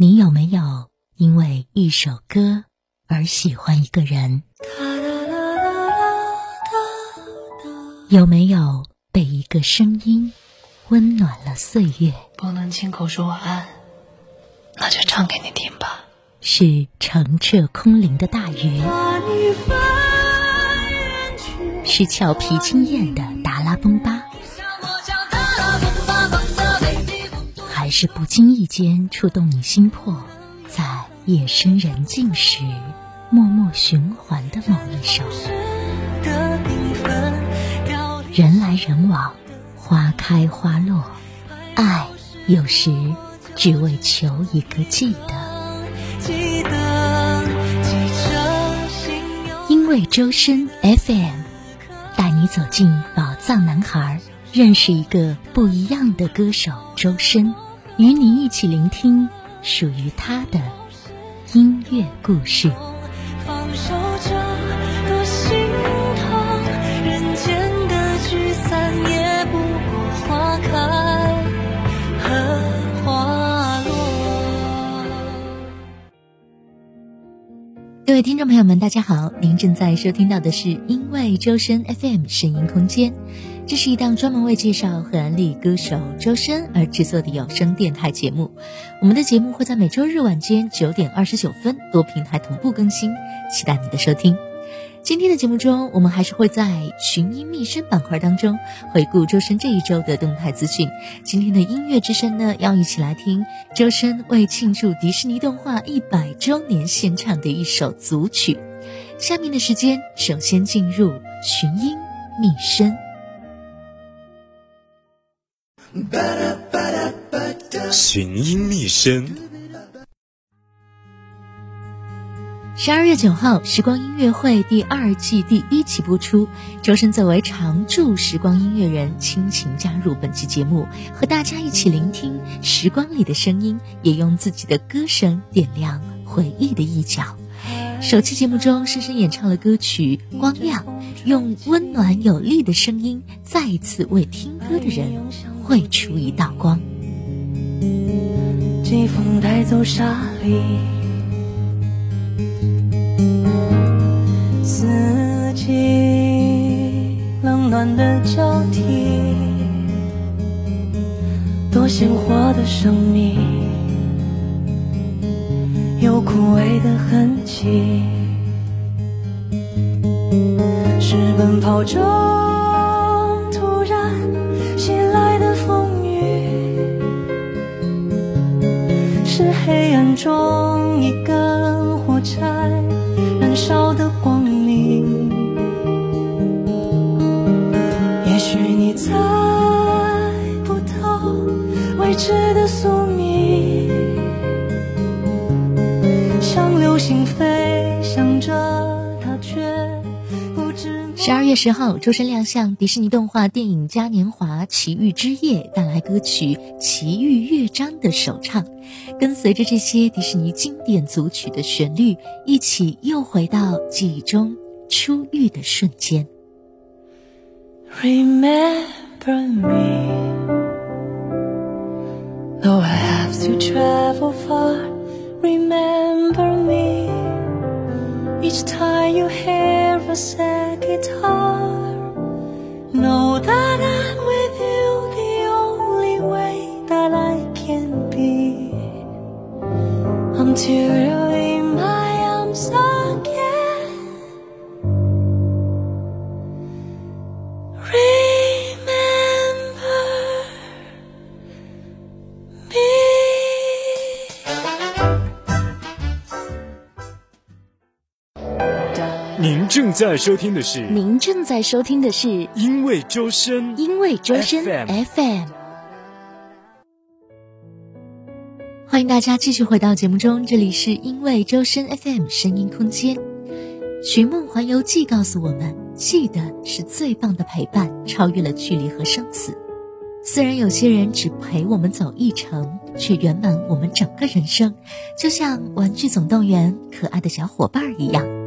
你有没有因为一首歌而喜欢一个人？有没有被一个声音温暖了岁月？不能亲口说晚安，那就唱给你听吧。是澄澈空灵的大鱼，是俏皮惊艳的达拉崩巴，是不经意间触动你心魄，在夜深人静时默默循环的某一首？人来人往，花开花落，爱有时只为求一个记得。因为周深 FM 带你走进宝藏男孩，认识一个不一样的歌手周深，与你一起聆听属于他的音乐故事。各位听众朋友们，大家好！您正在收听到的是因为周深 FM 声音空间，这是一档专门为介绍和安利歌手周深而制作的有声电台节目。我们的节目会在每周日晚间九点二十九分多平台同步更新，期待你的收听。今天的节目中，我们还是会在寻音觅声板块当中回顾周深这一周的动态资讯。今天的音乐之声呢，要一起来听周深为庆祝迪士尼动画一百周年献唱的一首组曲。下面的时间，首先进入寻音觅声。寻音觅声。十二月九号，时光音乐会第二季第一期播出。周深作为常驻时光音乐人，倾情加入本期节目，和大家一起聆听时光里的声音，也用自己的歌声点亮回忆的一角。首期节目中，深深演唱了歌曲《光亮》，用温暖有力的声音，再一次为听歌的人会出一道光。季风带走沙粒。四季冷暖的交替，多鲜活的生命，有枯萎的痕迹，是奔跑中月十号，周深亮相迪士尼动画电影嘉年华奇遇之夜，带来歌曲《奇遇乐章》的首唱，跟随着这些迪士尼经典组曲的旋律，一起又回到记忆中初遇的瞬间。Remember me. Though I have to travel far, remember me. Each time you hear a sad guitar, know that I'm with you the only way that I can be. Until 在收听的是，您正在收听的是，因为周深，因为周深 FM。欢迎大家继续回到节目中，这里是因为周深 FM 声音空间。《寻梦环游记》告诉我们，记得是最棒的陪伴，超越了距离和生死。虽然有些人只陪我们走一程，却圆满我们整个人生，就像《玩具总动员》可爱的小伙伴一样。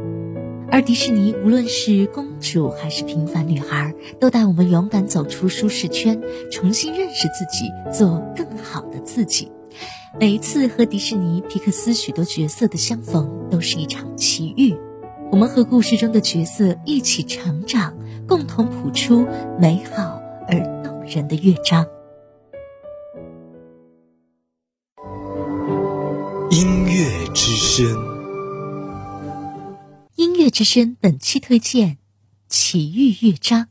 而迪士尼，无论是公主还是平凡女孩，都带我们勇敢走出舒适圈，重新认识自己，做更好的自己。每一次和迪士尼、皮克斯许多角色的相逢，都是一场奇遇。我们和故事中的角色一起成长，共同谱出美好而动人的乐章。音乐之声，之声本期推荐奇遇乐章。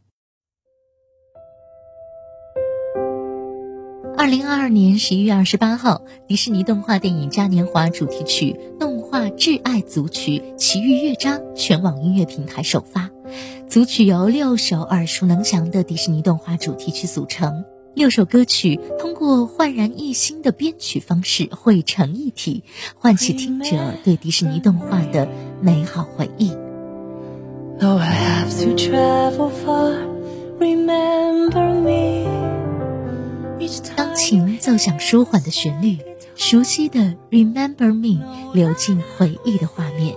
二零二二年十一月二十八号，迪士尼动画电影嘉年华主题曲动画《挚爱组曲·奇遇乐章》全网音乐平台首发。组曲由六首耳熟能详的迪士尼动画主题曲组成，六首歌曲通过焕然一新的编曲方式汇成一体，唤起听者对迪士尼动画的美好回忆。钢琴奏响舒缓的旋律，熟悉的 Remember Me 流进回忆的画面。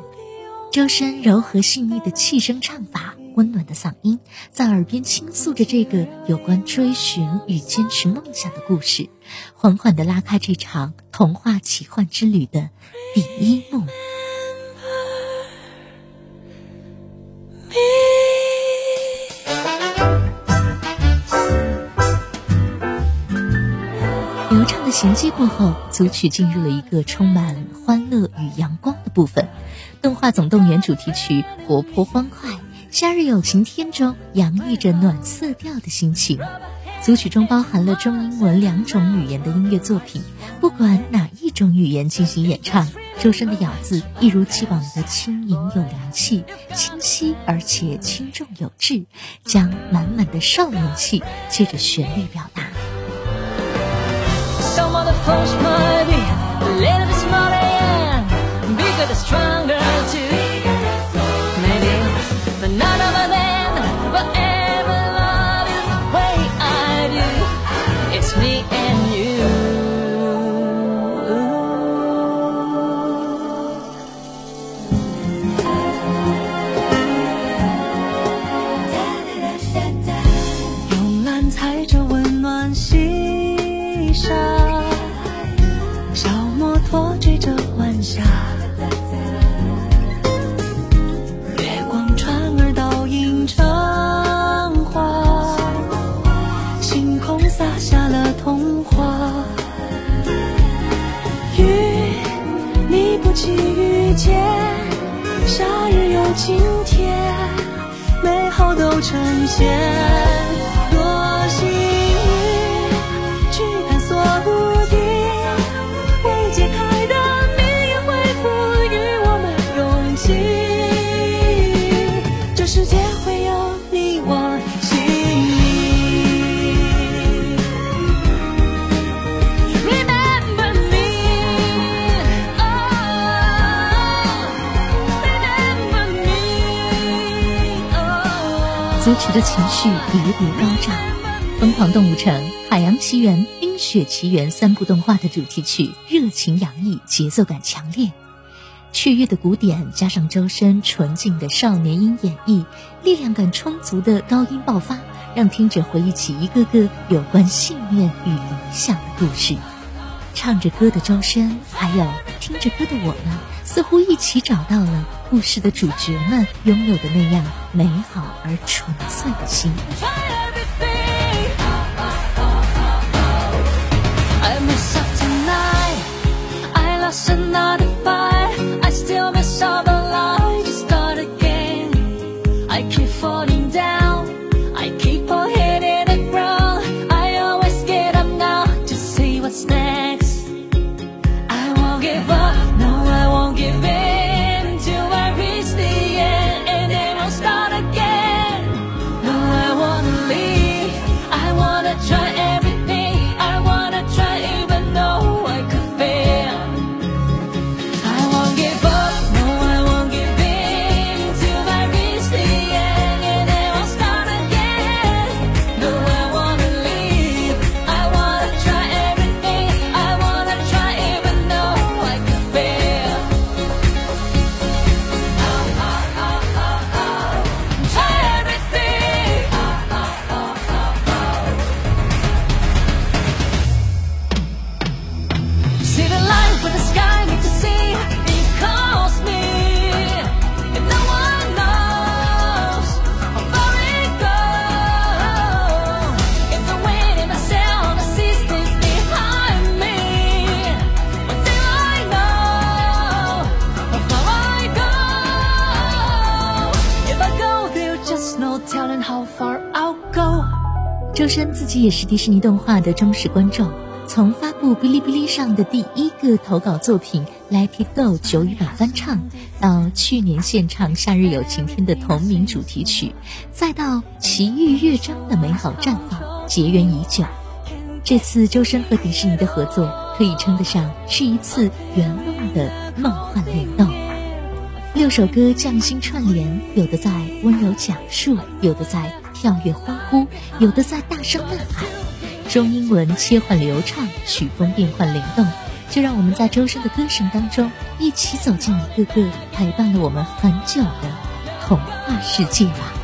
周深柔和细腻的气声唱法，温暖的嗓音，在耳边倾诉着这个有关追寻与坚持梦想的故事，缓缓地拉开这场童话奇幻之旅的第一幕。衔接过后，组曲进入了一个充满欢乐与阳光的部分。动画总动员主题曲活泼欢快，夏日友晴天中洋溢着暖色调的心情。组曲中包含了中英文两种语言的音乐作品，不管哪一种语言进行演唱，周深的咬字一如既往的轻盈有灵气，清晰而且轻重有致，将满满的少年气借着旋律表达。Of might be a little bit smarter and bigger, stronger 呈现。曲的情绪叠叠高涨，《疯狂动物城》《海洋奇缘》《冰雪奇缘》三部动画的主题曲热情洋溢，节奏感强烈，雀跃的鼓点加上周深纯净的少年音演绎，力量感充足的高音爆发，让听者回忆起一个个有关信念与理想的故事。唱着歌的周深，还有听着歌的我们，似乎一起找到了故事的主角们拥有的那样美好而纯粹的心。wanna How far I'll go 周深自己也是迪士尼动画的忠实观众，从发布哔哩哔哩上的第一个投稿作品《Let It Go》九语版翻唱，到去年献唱《夏日有晴天》的同名主题曲，再到《奇遇乐章》的美好绽放，结缘已久。这次周深和迪士尼的合作，可以称得上是一次圆梦的梦幻联动。六首歌匠心串联，有的在温柔讲述，有的在跳跃欢呼，有的在大声呐喊。中英文切换流畅，曲风变换灵动，就让我们在周深的歌声当中，一起走进一个个陪伴了我们很久的童话世界吧。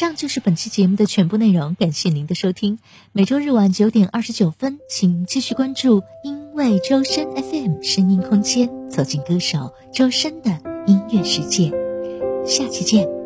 以上就是本期节目的全部内容，感谢您的收听。每周日晚九点二十九分，请继续关注因为周深 FM 声音空间，走进歌手周深的音乐世界。下期见。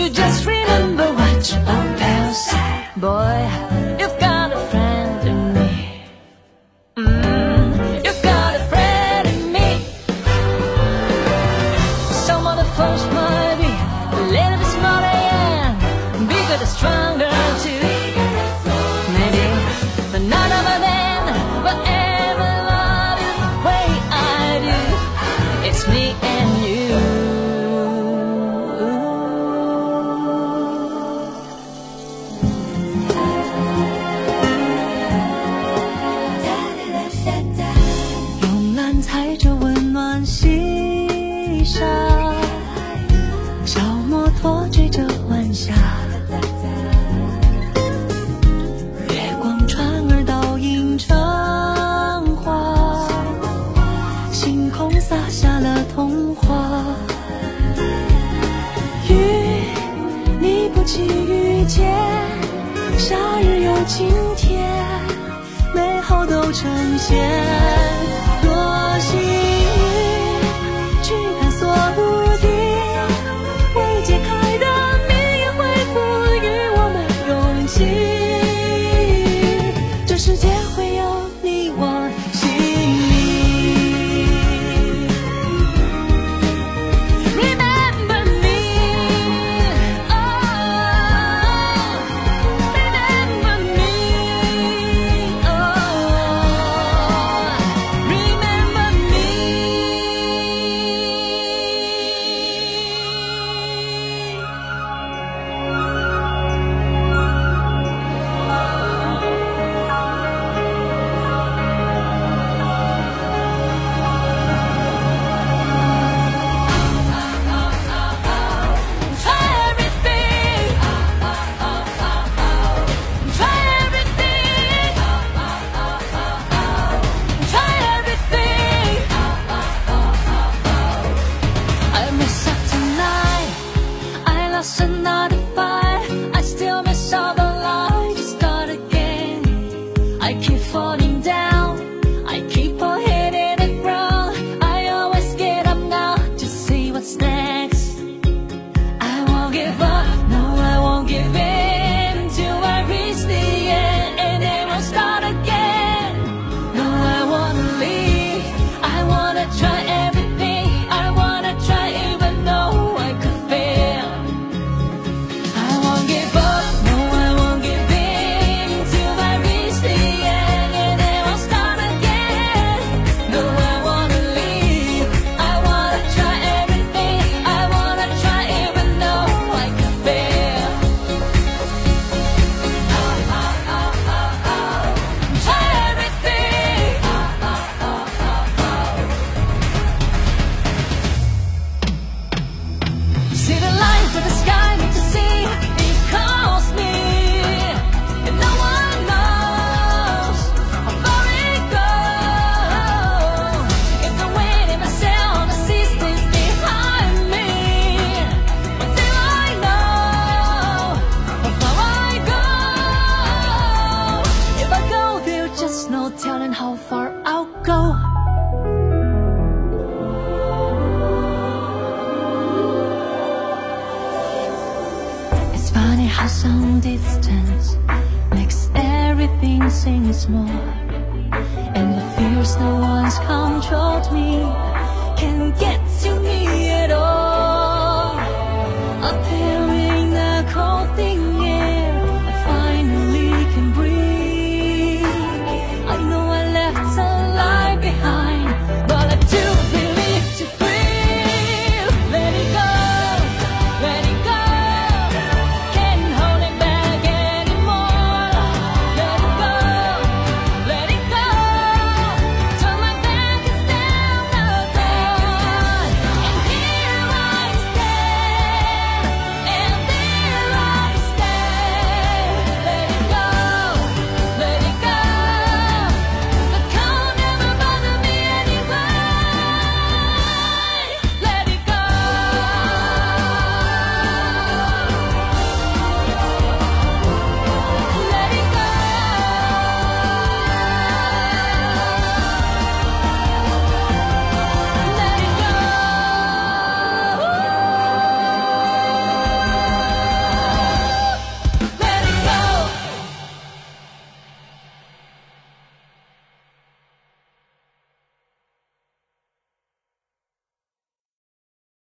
You just really.